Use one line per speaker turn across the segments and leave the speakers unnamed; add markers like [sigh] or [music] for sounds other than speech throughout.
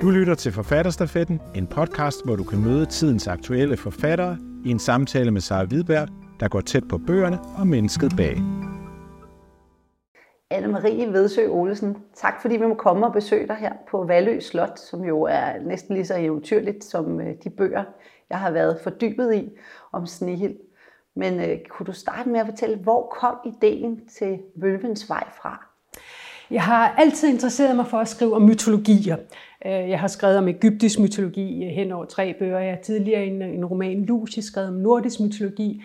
Du lytter til Forfatterstafetten, en podcast, hvor du kan møde tidens aktuelle forfattere i en samtale med Sara Hvidberg, der går tæt på bøgerne og mennesket bag.
Anne-Marie Vedsø Olesen, tak fordi vi må komme og besøge dig her på Valø Slot, som jo er næsten lige så eventyrligt som øh, de bøger, jeg har været fordybet i om Snehild. Men øh, kunne du starte med at fortælle, hvor kom ideen til Vølvens Vej fra?
Jeg har altid interesseret mig for at skrive om mytologier. Øh, jeg har skrevet om egyptisk mytologi øh, hen over tre bøger. Jeg har tidligere en, en roman Lucy skrevet om nordisk mytologi.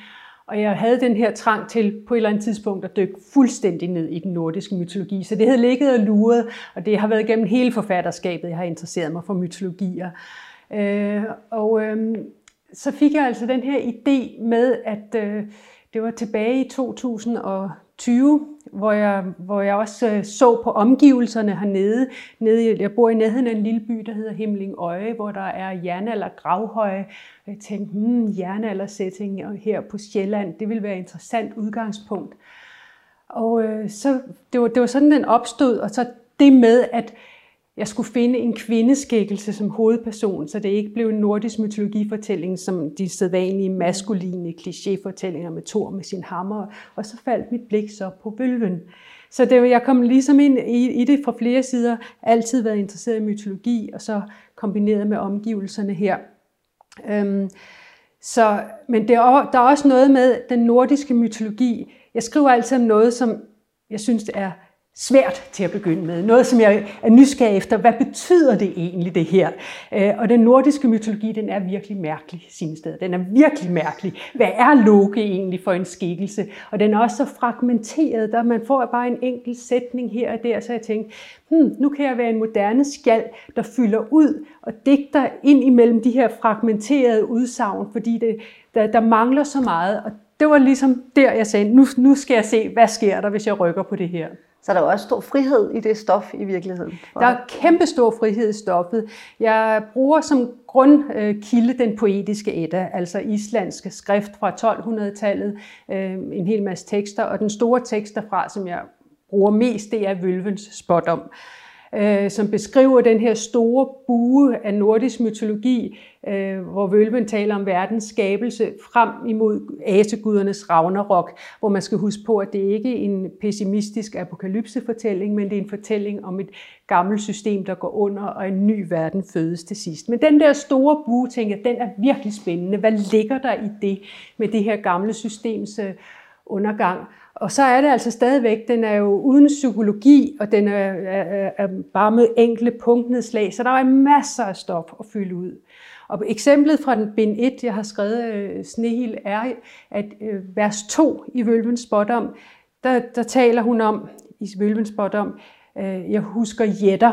Og jeg havde den her trang til på et eller andet tidspunkt at dykke fuldstændig ned i den nordiske mytologi. Så det havde ligget og luret, og det har været gennem hele forfatterskabet, jeg har interesseret mig for mytologier. Øh, og øh, så fik jeg altså den her idé med, at øh, det var tilbage i 2020, hvor jeg, hvor jeg også øh, så på omgivelserne hernede. Nede, jeg bor i nærheden af en lille by, der hedder Himling Øje, hvor der er jernalder gravhøje. Jeg tænkte, hmm, jernalder-setting her på Sjælland, det vil være et interessant udgangspunkt. Og øh, så, det, var, det var sådan, den opstod, og så det med, at jeg skulle finde en kvindeskikkelse som hovedperson, så det ikke blev en nordisk mytologifortælling som de sædvanlige maskuline klichéfortællinger med Thor med sin hammer. Og så faldt mit blik så på vølven. Så det, jeg kom ligesom ind i, i det fra flere sider, altid været interesseret i mytologi, og så kombineret med omgivelserne her. Øhm, så, men det er, der er også noget med den nordiske mytologi. Jeg skriver altid om noget, som jeg synes er svært til at begynde med. Noget, som jeg er nysgerrig efter. Hvad betyder det egentlig, det her? Øh, og den nordiske mytologi, den er virkelig mærkelig sine steder. Den er virkelig mærkelig. Hvad er Loke egentlig for en skikkelse? Og den er også så fragmenteret, der man får bare en enkelt sætning her og der, så jeg tænkte, hmm, nu kan jeg være en moderne skjald, der fylder ud og digter ind imellem de her fragmenterede udsagn, fordi det, der, der mangler så meget. Og det var ligesom der, jeg sagde, nu, nu skal jeg se, hvad sker der, hvis jeg rykker på det her.
Så der er også stor frihed i det stof i virkeligheden.
Der er kæmpe stor frihed i stoffet. Jeg bruger som grundkilde øh, den poetiske Edda, altså islandske skrift fra 1200-tallet, øh, en hel masse tekster, og den store tekst derfra, som jeg bruger mest, det er Vølvens spådom øh, som beskriver den her store bue af nordisk mytologi, øh, hvor Vølven taler om verdens skabelse frem imod asegudernes Ragnarok, hvor man skal huske på, at det ikke er en pessimistisk apokalypsefortælling, men det er en fortælling om et gammelt system, der går under, og en ny verden fødes til sidst. Men den der store bue, tænker jeg, den er virkelig spændende. Hvad ligger der i det med det her gamle systems øh, undergang? Og så er det altså stadigvæk, den er jo uden psykologi, og den er, er, er bare med enkle punktnedslag, så der er masser af stof at fylde ud. Og eksemplet fra den bind 1, jeg har skrevet, øh, er, at øh, vers 2 i Vølvens spådom, der, der taler hun om, i Vølvens spådom, øh, jeg husker jætter,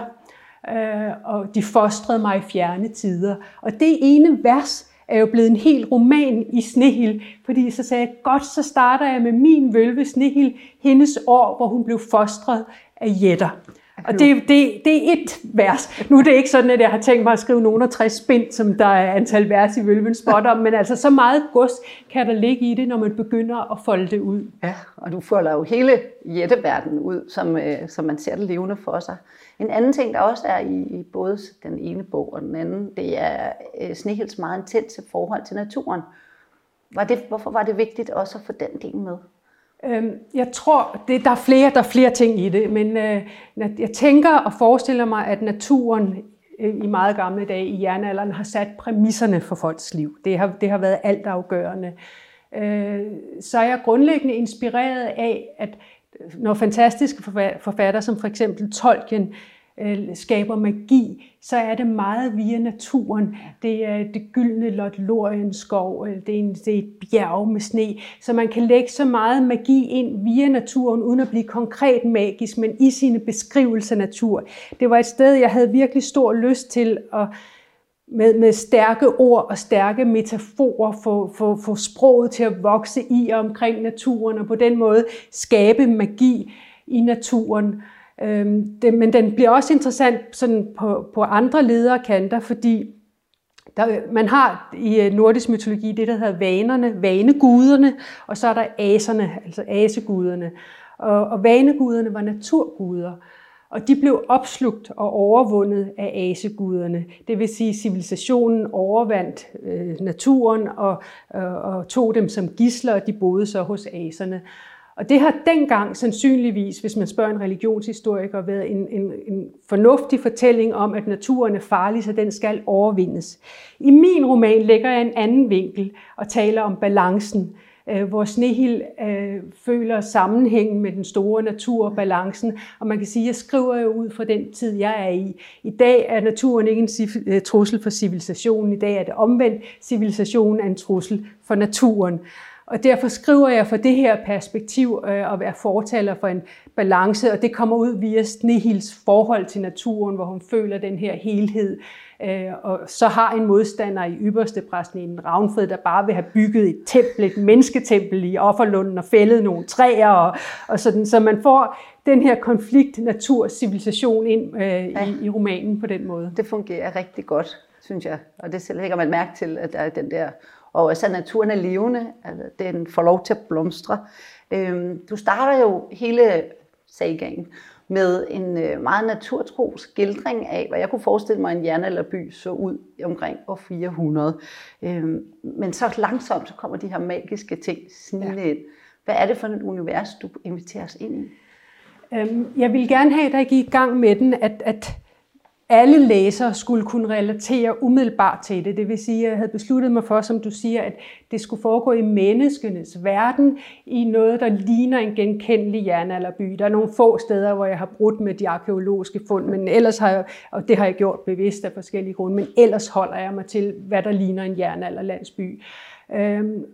øh, og de fostrede mig i fjerne tider. Og det ene vers, er jo blevet en hel roman i Snehil, fordi så sagde jeg, godt, så starter jeg med min vølve Snehil, hendes år, hvor hun blev fostret af jætter. Og det, det, det er et vers. Nu er det ikke sådan, at jeg har tænkt mig at skrive nogen af 60 spind, som der er antal vers i Vølvens spot om, men altså så meget gods kan der ligge i det, når man begynder at folde det ud.
Ja, og du folder jo hele jætteverdenen ud, som, øh, som man ser det levende for sig. En anden ting, der også er i, i både den ene bog og den anden, det er øh, Snehels meget intense forhold til naturen. Var det, hvorfor var det vigtigt også at få den del med?
Øhm, jeg tror, det, der, er flere, der er flere ting i det, men øh, jeg tænker og forestiller mig, at naturen øh, i meget gamle dage i jernalderen har sat præmisserne for folks liv. Det har, det har været altafgørende. Øh, så er jeg grundlæggende inspireret af, at når fantastiske forfatter som for eksempel Tolkien Øh, skaber magi, så er det meget via naturen. Det er det gyldne Lot skov, øh, det er, en, det er et bjerg med sne, så man kan lægge så meget magi ind via naturen, uden at blive konkret magisk, men i sine beskrivelser af natur. Det var et sted, jeg havde virkelig stor lyst til at med, med stærke ord og stærke metaforer få, få, få sproget til at vokse i og omkring naturen, og på den måde skabe magi i naturen. Øhm, det, men den bliver også interessant sådan på, på andre lederkanter, fordi der, man har i øh, nordisk mytologi det, der hedder vanerne, vaneguderne, og så er der aserne, altså aseguderne. Og, og vaneguderne var naturguder. Og de blev opslugt og overvundet af aseguderne. Det vil sige, at civilisationen overvandt øh, naturen og, øh, og tog dem som gisler, og de boede så hos aserne. Og det har dengang sandsynligvis, hvis man spørger en religionshistoriker, været en, en, en fornuftig fortælling om, at naturen er farlig, så den skal overvindes. I min roman lægger jeg en anden vinkel og taler om balancen, øh, hvor Snehild øh, føler sammenhængen med den store natur og balancen. Og man kan sige, at jeg skriver jo ud fra den tid, jeg er i. I dag er naturen ikke en øh, trussel for civilisationen. I dag er det omvendt. Civilisationen er en trussel for naturen. Og derfor skriver jeg for det her perspektiv øh, at være fortaler for en balance, og det kommer ud via Snehils forhold til naturen, hvor hun føler den her helhed. Øh, og så har en modstander i ypperste præsten en Ravnfred, der bare vil have bygget et tempel, et mennesketempel i offerlunden og fældet nogle træer, og, og sådan, så man får den her konflikt natur-civilisation ind øh, ja. i, i romanen på den måde.
Det fungerer rigtig godt, synes jeg. Og det lægger man mærke til, at der er den der og også at naturen er levende, altså den får lov til at blomstre. Øhm, du starter jo hele sagaen med en øh, meget naturtro skildring af, hvad jeg kunne forestille mig, en jernalderby så ud omkring år 400. Øhm, men så langsomt så kommer de her magiske ting snigende ja. ind. Hvad er det for et univers, du inviterer os ind i?
Øhm, jeg vil gerne have dig i gang med den, at, at alle læsere skulle kunne relatere umiddelbart til det. Det vil sige, at jeg havde besluttet mig for, som du siger, at det skulle foregå i menneskenes verden, i noget, der ligner en genkendelig jernalderby. Der er nogle få steder, hvor jeg har brudt med de arkeologiske fund, men ellers har jeg, og det har jeg gjort bevidst af forskellige grunde, men ellers holder jeg mig til, hvad der ligner en jernalderlandsby. Øhm,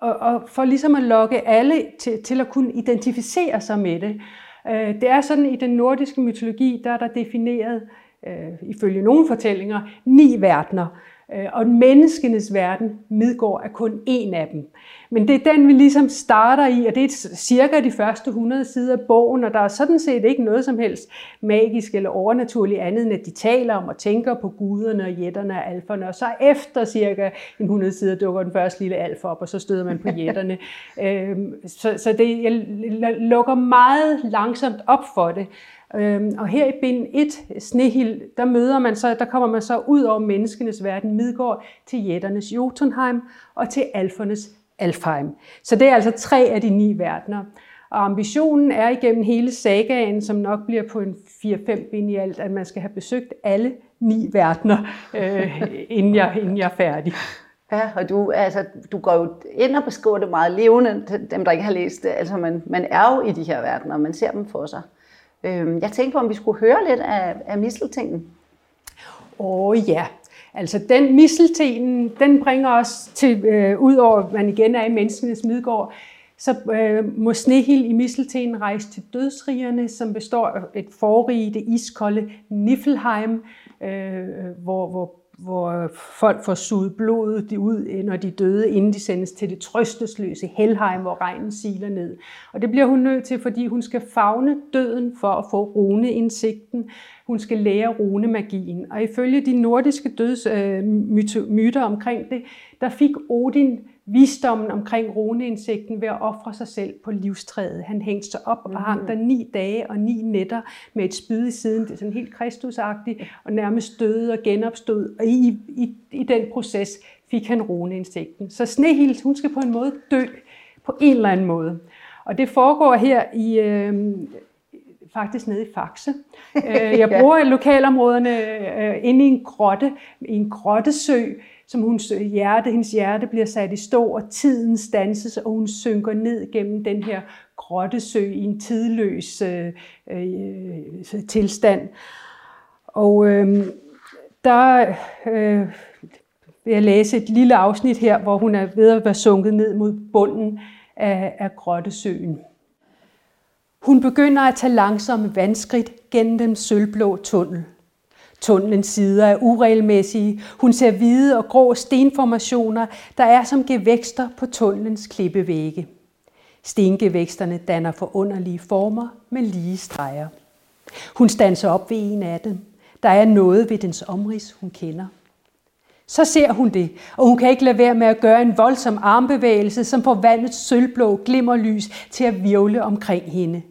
og, og for ligesom at lokke alle til, til at kunne identificere sig med det. Øh, det er sådan, i den nordiske mytologi, der er der defineret øh, ifølge nogle fortællinger, ni verdener. Øh, og menneskenes verden, Midgård, er kun en af dem. Men det er den, vi ligesom starter i, og det er cirka de første 100 sider af bogen, og der er sådan set ikke noget som helst magisk eller overnaturligt andet, end at de taler om og tænker på guderne og jætterne og alferne, og så efter cirka en 100 sider dukker den første lille alfa op, og så støder man på jætterne. [laughs] Øhm, så, så det, jeg lukker meget langsomt op for det. Øhm, og her i bind 1, Snehild, der møder man så, der kommer man så ud over menneskenes verden, Midgård, til jætternes Jotunheim og til alfernes Alfheim. Så det er altså tre af de ni verdener. Og ambitionen er igennem hele sagaen, som nok bliver på en 4-5 bind i alt, at man skal have besøgt alle ni verdener, øh, inden, jeg, inden jeg er færdig.
Ja, og du, altså, du går jo ind og beskriver det meget levende, dem der ikke har læst det. Altså man, man er jo i de her verdener, man ser dem for sig. Øh, jeg tænkte på, om vi skulle høre lidt af, af misseltingen.
Åh oh, ja, altså den misseltingen, den bringer os til, øh, ud over, at man igen er i menneskenes midgård, så øh, må Snehild i misseltenen rejse til dødsrigerne, som består af et forrige, det iskolde Niflheim, øh, hvor, hvor hvor folk får suget blodet ud, øh, når de døde, inden de sendes til det trøstesløse Helheim, hvor regnen siler ned. Og det bliver hun nødt til, fordi hun skal fagne døden for at få runeindsigten. Hun skal lære runemagien. Og ifølge de nordiske dødsmyter øh, omkring det, der fik Odin visdommen omkring runeindsigten ved at ofre sig selv på livstræet. Han hængte sig op og hang der ni dage og ni nætter med et spyd i siden. Det er sådan helt kristusagtigt, og nærmest døde og genopstod. Og i, i, i den proces fik han runeindsigten. Så Snehild, hun skal på en måde dø på en eller anden måde. Og det foregår her i, øh, faktisk nede i Faxe. [laughs] Øh, jeg bruger lokalområderne øh, inde i en grotte, i en grottesø, som hun hjerte, hendes hjerte bliver sat i stå, og tiden stanses, og hun synker ned gennem den her grottesø i en tidløs øh, øh, tilstand. Og øh, der øh, vil jeg læse et lille afsnit her, hvor hun er ved at være sunket ned mod bunden af, af grottesøen. Hun begynder at tage langsomme vandskridt gennem den sølvblå tunnel. Tunnelens sider er uregelmæssige. Hun ser hvide og grå stenformationer, der er som gevækster på tunnelens klippevægge. Stengevæksterne danner forunderlige former med lige streger. Hun standser op ved en af dem. Der er noget ved dens omrids, hun kender. Så ser hun det, og hun kan ikke lade være med at gøre en voldsom armbevægelse, som får vandets sølvblå glimmerlys til at virvle omkring hende.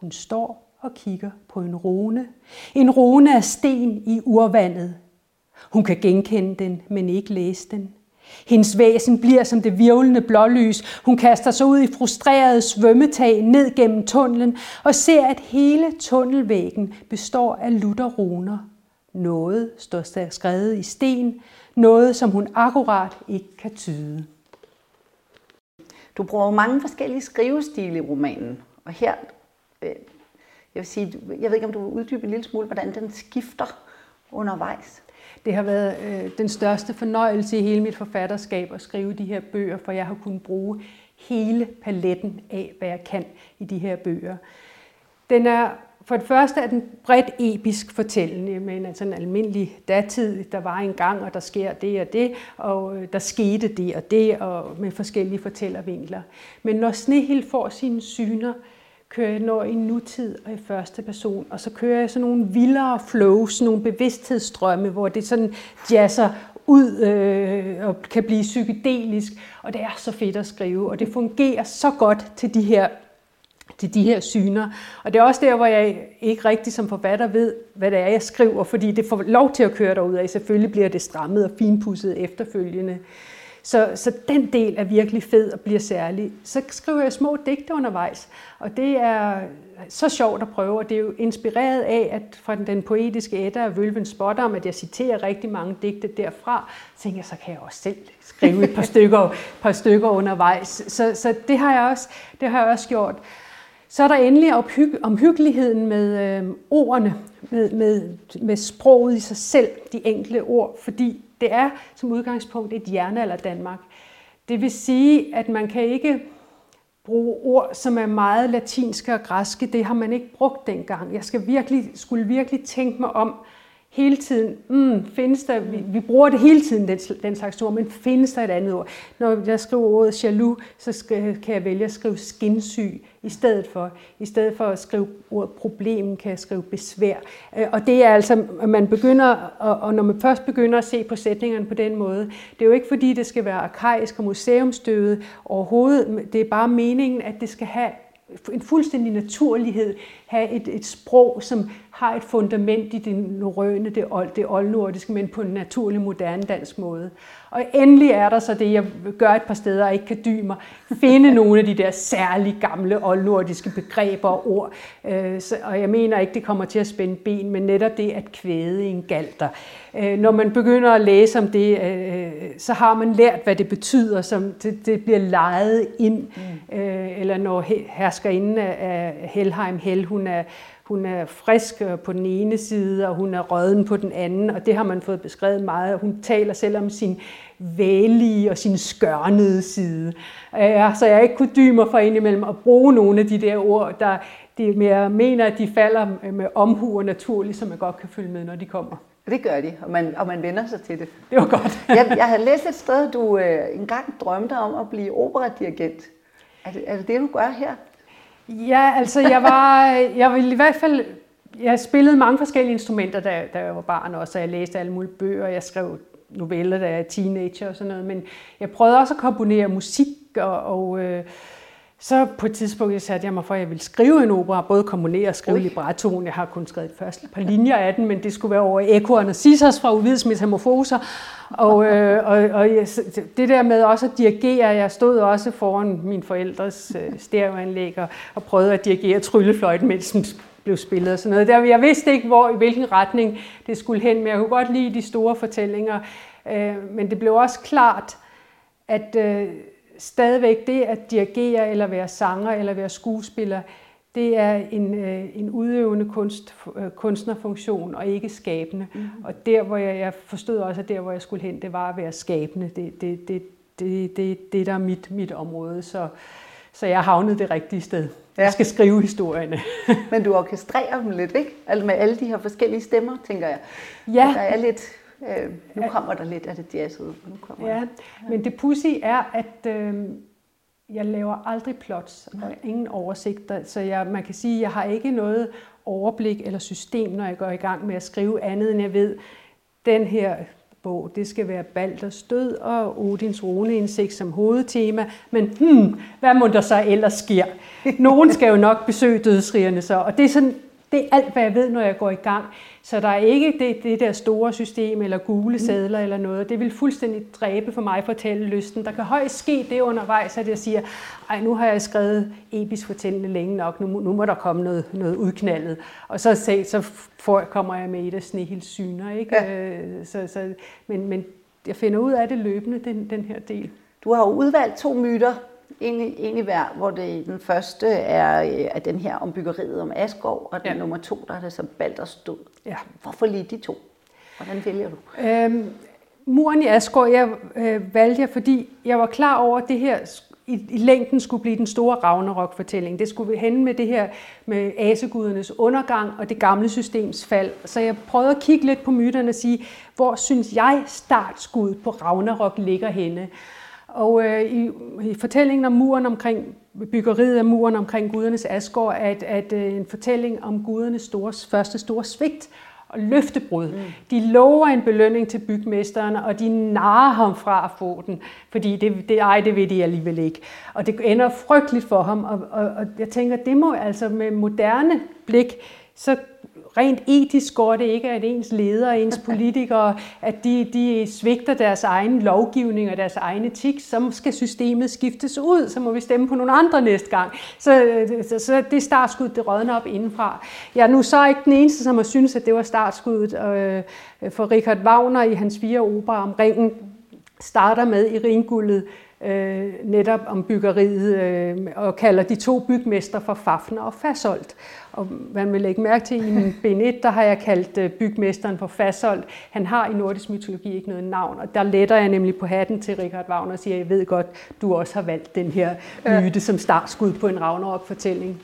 Hun står og kigger på en rune. En rune af sten i urvandet. Hun kan genkende den, men ikke læse den. Hendes væsen bliver som det virvlende blålys. Hun kaster sig ud i frustreret svømmetag ned gennem tunnelen og ser, at hele tunnelvæggen består af lutterruner. Noget står skrevet i sten, noget som hun akkurat ikke kan tyde.
Du bruger mange forskellige skrivestile i romanen, og her, øh, jeg vil sige, jeg ved ikke, om du vil uddybe en lille smule, hvordan den skifter undervejs.
Det har været øh, den største fornøjelse i hele mit forfatterskab at skrive de her bøger, for jeg har kunnet bruge hele paletten af, hvad jeg kan i de her bøger. Den er for det første er den bredt episk fortællende, men altså en almindelig datid, der var en gang, og der sker det og det, og øh, der skete det og det, og med forskellige fortællervinkler. Men når Snehild får sine syner, kører jeg når i nutid og i første person, og så kører jeg sådan nogle vildere flows, nogle bevidsthedsstrømme, hvor det sådan jazzer ud øh, og kan blive psykedelisk, og det er så fedt at skrive, og det fungerer så godt til de her til de her syner. Og det er også der, hvor jeg ikke rigtig som forfatter ved, hvad det er, jeg skriver, fordi det får lov til at køre derud af. Selvfølgelig bliver det strammet og finpudset efterfølgende. Så, så den del er virkelig fed og bliver særlig. Så skriver jeg små digte undervejs, og det er så sjovt at prøve, og det er jo inspireret af, at fra den poetiske Edda af Vølven Spotter, om at jeg citerer rigtig mange digte derfra, så tænker jeg, så kan jeg også selv skrive et par [laughs] stykker, par stykker undervejs. Så, så det, har jeg også, det har jeg også gjort. Så er der endelig omhyggeligheden med øh, ordene, med, med, med sproget i sig selv, de enkle ord, fordi det er som udgangspunkt et jernalder Danmark. Det vil sige, at man kan ikke bruge ord, som er meget latinske og græske. Det har man ikke brugt dengang. Jeg skal virkelig, skulle virkelig tænke mig om, hele tiden, mm, findes der, vi, vi bruger det hele tiden, den, den slags ord, men findes der et andet ord? Når jeg skriver ordet jaloux, så skal, kan jeg vælge at skrive skinsyg i stedet for. I stedet for at skrive ordet problem, kan jeg skrive besvær. Øh, og det er altså, at man begynder, og når man først begynder at se på sætningerne på den måde, det er jo ikke fordi, det skal være arkaisk og museumstøvet overhovedet, det er bare meningen, at det skal have en fuldstændig naturlighed, have et, et sprog, som har et fundament i det norrøne, det, old, det oldnordiske, men på en naturlig, moderne dansk måde. Og endelig er der så det, jeg gør et par steder og ikke kan dybe mig, finde [laughs] nogle af de der særlige gamle oldnordiske begreber og ord. Øh, og jeg mener ikke, det kommer til at spænde ben, men netop det at kvæde en galter. Øh, når man begynder at læse om det, øh, så har man lært, hvad det betyder, som det, bliver lejet ind. Mm. Eller når herskerinden af Helheim, Hel, hun er hun er frisk på den ene side, og hun er røden på den anden, og det har man fået beskrevet meget. Hun taler selv om sin vælige og sin skørnede side. Så jeg ikke kunne dyme for indimellem at bruge nogle af de der ord, der de mere mener, at de falder med omhu og naturligt, så man godt kan følge med, når de kommer.
Det gør de, og man, og man vender sig til det.
Det var godt. [laughs]
jeg, jeg havde læst et sted, du øh, engang drømte om at blive operadirigent. Er det, er det det, du gør her?
Ja, altså jeg var, øh, jeg ville i hvert fald, jeg spillede mange forskellige instrumenter, da, da jeg var barn også, og jeg læste alle mulige bøger, jeg skrev noveller, da jeg var teenager og sådan noget, men jeg prøvede også at komponere musik, og, og øh, så på et tidspunkt jeg satte jeg mig for, at jeg ville skrive en opera, både komponere og skrive librettoen. Jeg har kun skrevet første par linjer af den, men det skulle være over Eko og Narcissus fra Uvides Metamorfoser. Og, [laughs] øh, og, og det der med også at dirigere, jeg stod også foran min forældres øh, stereoanlæg og, og prøvede at dirigere tryllefløjten, mens den blev spillet og sådan noget. Der, jeg vidste ikke, hvor, i hvilken retning det skulle hen, men jeg kunne godt lide de store fortællinger. Øh, men det blev også klart, at øh, stadigvæk det at dirigere eller være sanger eller være skuespiller, det er en, øh, en udøvende kunst, øh, kunstnerfunktion og ikke skabende. Mm. Og der, hvor jeg, jeg forstod også, at der, hvor jeg skulle hen, det var at være skabende. Det, det, det, det, det, det der er mit, mit område. Så, så jeg havnede det rigtige sted. Ja. Jeg skal skrive historierne. [laughs]
Men du orkestrerer dem lidt, ikke? Altså med alle de her forskellige stemmer, tænker jeg.
Ja.
Der er lidt Øh, nu kommer der lidt af det jazzede. Nu kommer
ja, ja, men det pussy er, at øh, jeg laver aldrig plots og ingen oversigter, så jeg, man kan sige, at jeg har ikke noget overblik eller system, når jeg går i gang med at skrive andet, end jeg ved, den her bog, det skal være Balders død og Odins runeindsigt som hovedtema, men hmm, hvad må der så ellers sker? Nogen skal jo nok besøge dødsrigerne så, og det er sådan det er alt, hvad jeg ved, når jeg går i gang. Så der er ikke det, det der store system, eller gule sædler eller noget. Det vil fuldstændig dræbe for mig fortælle lysten. Der kan højst ske det undervejs, at jeg siger, ej, nu har jeg skrevet episk fortællende længe nok, nu, nu må der komme noget, noget udknaldet. Og så, så, så får, kommer jeg med et af Snehils syner. Ikke? Ja. Øh, så, så, men, men jeg finder ud af det løbende, den, den her del.
Du har jo udvalgt to myter, en, en i hver, hvor det, den første er, øh, er den her om byggeriet om Asgård, og den ja. nummer to, der er det så Balders død. Ja. Hvorfor lige de to? Hvordan vælger du? Øhm,
muren i Asgård, jeg øh, valgte jeg, fordi jeg var klar over, at det her i, i længden skulle blive den store Ragnarok-fortælling. Det skulle hende med det her med asegudernes undergang og det gamle systems fald. Så jeg prøvede at kigge lidt på myterne og sige, hvor synes jeg startskuddet på Ragnarok ligger henne. Og øh, i, i fortællingen om muren omkring byggeriet af muren omkring gudernes asgård er et, at, øh, en fortælling om gudernes store, første store svigt og løftebrud. Mm. De lover en belønning til bygmesteren, og de narer ham fra at få den, fordi det, det, ej, det ved de alligevel ikke. Og det ender frygteligt for ham, og, og, og jeg tænker, det må altså med moderne blik, så rent etisk går det ikke, at ens ledere ens [laughs] politikere, at de, de svigter deres egen lovgivning og deres egen etik, så skal systemet skiftes ud, så må vi stemme på nogle andre næste gang. Så, så, så det startskud, det rådner op indenfra. Jeg er nu så ikke den eneste, som har synes, at det var startskuddet øh, for Richard Wagner i hans fire operer om ringen, starter med i ringguldet, øh, netop om byggeriet øh, og kalder de to bygmester for Fafner og Fasolt. Og man vil lægge mærke til, i min [laughs] ben 1, der har jeg kaldt øh, bygmesteren for Fasolt. Han har i nordisk mytologi ikke noget navn, og der letter jeg nemlig på hatten til Richard Wagner og siger, jeg ved godt, du også har valgt den her myte som startskud på en Ragnarok-fortælling.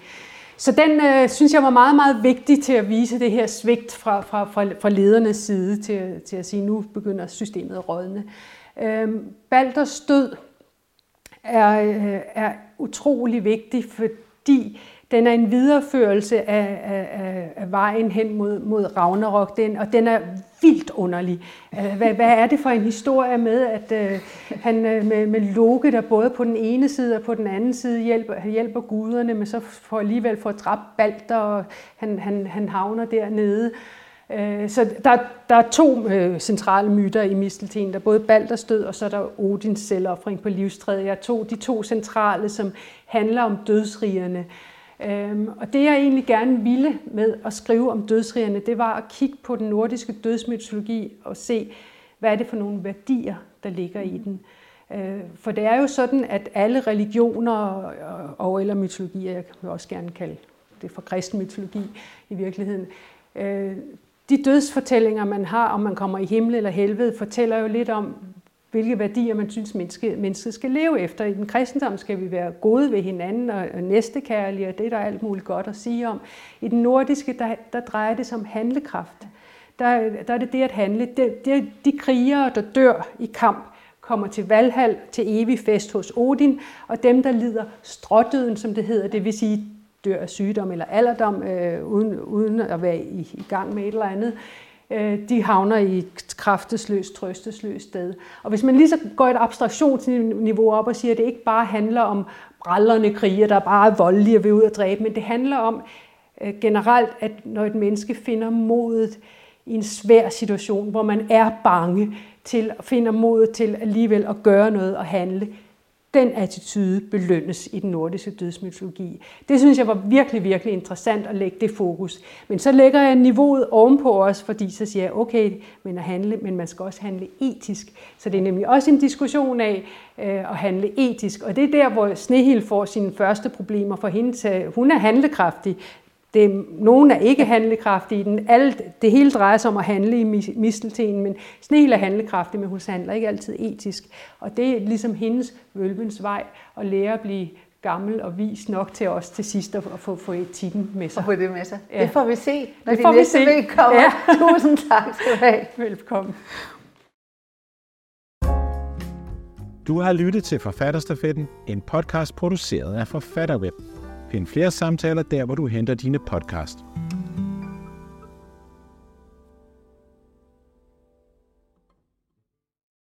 Så den øh, synes jeg var meget, meget vigtig til at vise det her svigt fra, fra, fra, fra ledernes side til, til at sige, nu begynder systemet at rådne. Øhm, Balders død er, øh, er utrolig vigtig, fordi den er en videreførelse af, af, af vejen hen mod, mod Ragnarok, den, og den er vildt underlig. Øh, hvad, hvad er det for en historie med, at uh, han med, med Loke, der både på den ene side og på den anden side hjælper, hjælper guderne, men så får alligevel får dræbt Balder, og han, han, han havner dernede. Øh, Øh, så der, der er to øh, centrale myter i Mistelten. Der er både Balders død, og så er der Odins selvoffring på livstræet. Jeg tog de to centrale, som handler om dødsrigerne. Øhm, og det jeg egentlig gerne ville med at skrive om dødsrigerne, det var at kigge på den nordiske dødsmytologi og se, hvad er det for nogle værdier, der ligger i den. Øh, for det er jo sådan, at alle religioner og eller mytologier, jeg kan også gerne kalde det for kristen mytologi i virkeligheden, de dødsfortællinger, man har, om man kommer i himmel eller helvede, fortæller jo lidt om, hvilke værdier man synes, mennesket, mennesket skal leve efter. I den kristendom skal vi være gode ved hinanden og, næstekærlige, og det er der alt muligt godt at sige om. I den nordiske, der, der drejer det sig om handlekraft. Der, der er det det at handle. Det, det, de krigere, der dør i kamp, kommer til Valhall, til evig fest hos Odin, og dem, der lider strådøden, som det hedder, det vil sige dør af sygdom eller alderdom, øh, uden, uden at være i, i gang med et eller andet, øh, de havner i et kraftesløst, trøstesløst sted. Og hvis man lige så går et abstraktionsniveau op og siger, at det ikke bare handler om brallerne kriger, der er bare voldelige og vil ud og dræbe, men det handler om øh, generelt, at når et menneske finder modet i en svær situation, hvor man er bange, til finder modet til alligevel at gøre noget og handle, den attitude belønnes i den nordiske dødsmytologi. Det synes jeg var virkelig, virkelig interessant at lægge det fokus. Men så lægger jeg niveauet ovenpå os, fordi så siger jeg, okay, men, at handle, men man skal også handle etisk. Så det er nemlig også en diskussion af øh, at handle etisk. Og det er der, hvor Snehil får sine første problemer for hende. Hun er handlekraftig, det, nogen er ikke handlekraftige i den. Alle, det hele drejer sig om at handle i mistelten, men Snehel er handlekraftig, men hun handler ikke altid etisk. Og det er ligesom hendes vølvens vej at lære at blive gammel og vis nok til os til sidst at få, få etikken med sig.
Og få det med sig. Ja. Det får vi se, når det de næste vi kommer. Ja. [laughs] Tusind tak skal du have.
Velkommen.
Du har lyttet til Forfatterstafetten, en podcast produceret af Forfatterweb. Find flere samtaler der, hvor du henter dine podcast.